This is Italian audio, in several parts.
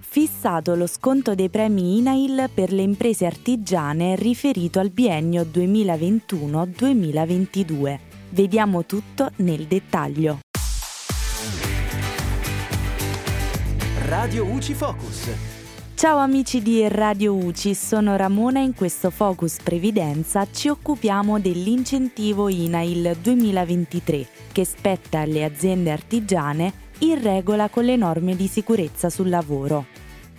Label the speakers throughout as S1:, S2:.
S1: fissato lo sconto dei premi INAIL per le imprese artigiane riferito al biennio 2021-2022. Vediamo tutto nel dettaglio.
S2: Radio UCI Focus.
S1: Ciao amici di Radio UCI, sono Ramona e in questo Focus Previdenza ci occupiamo dell'incentivo INAIL 2023 che spetta alle aziende artigiane in regola con le norme di sicurezza sul lavoro.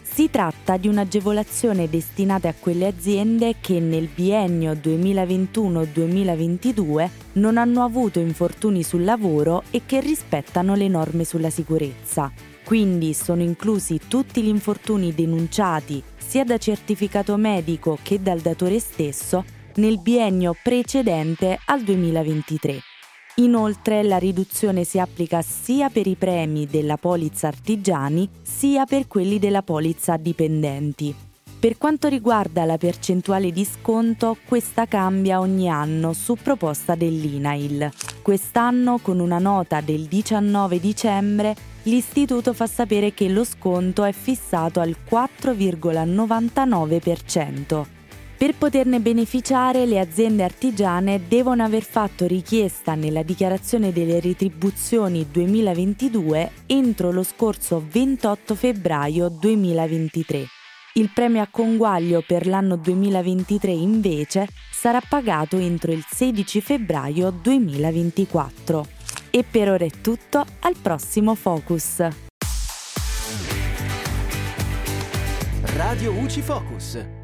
S1: Si tratta di un'agevolazione destinata a quelle aziende che nel biennio 2021-2022 non hanno avuto infortuni sul lavoro e che rispettano le norme sulla sicurezza. Quindi sono inclusi tutti gli infortuni denunciati sia da certificato medico che dal datore stesso nel biennio precedente al 2023. Inoltre la riduzione si applica sia per i premi della polizza artigiani sia per quelli della polizza dipendenti. Per quanto riguarda la percentuale di sconto, questa cambia ogni anno su proposta dell'INAIL. Quest'anno, con una nota del 19 dicembre, l'istituto fa sapere che lo sconto è fissato al 4,99%. Per poterne beneficiare le aziende artigiane devono aver fatto richiesta nella dichiarazione delle retribuzioni 2022 entro lo scorso 28 febbraio 2023. Il premio a conguaglio per l'anno 2023 invece sarà pagato entro il 16 febbraio 2024. E per ora è tutto, al prossimo Focus.
S2: Radio UCI Focus.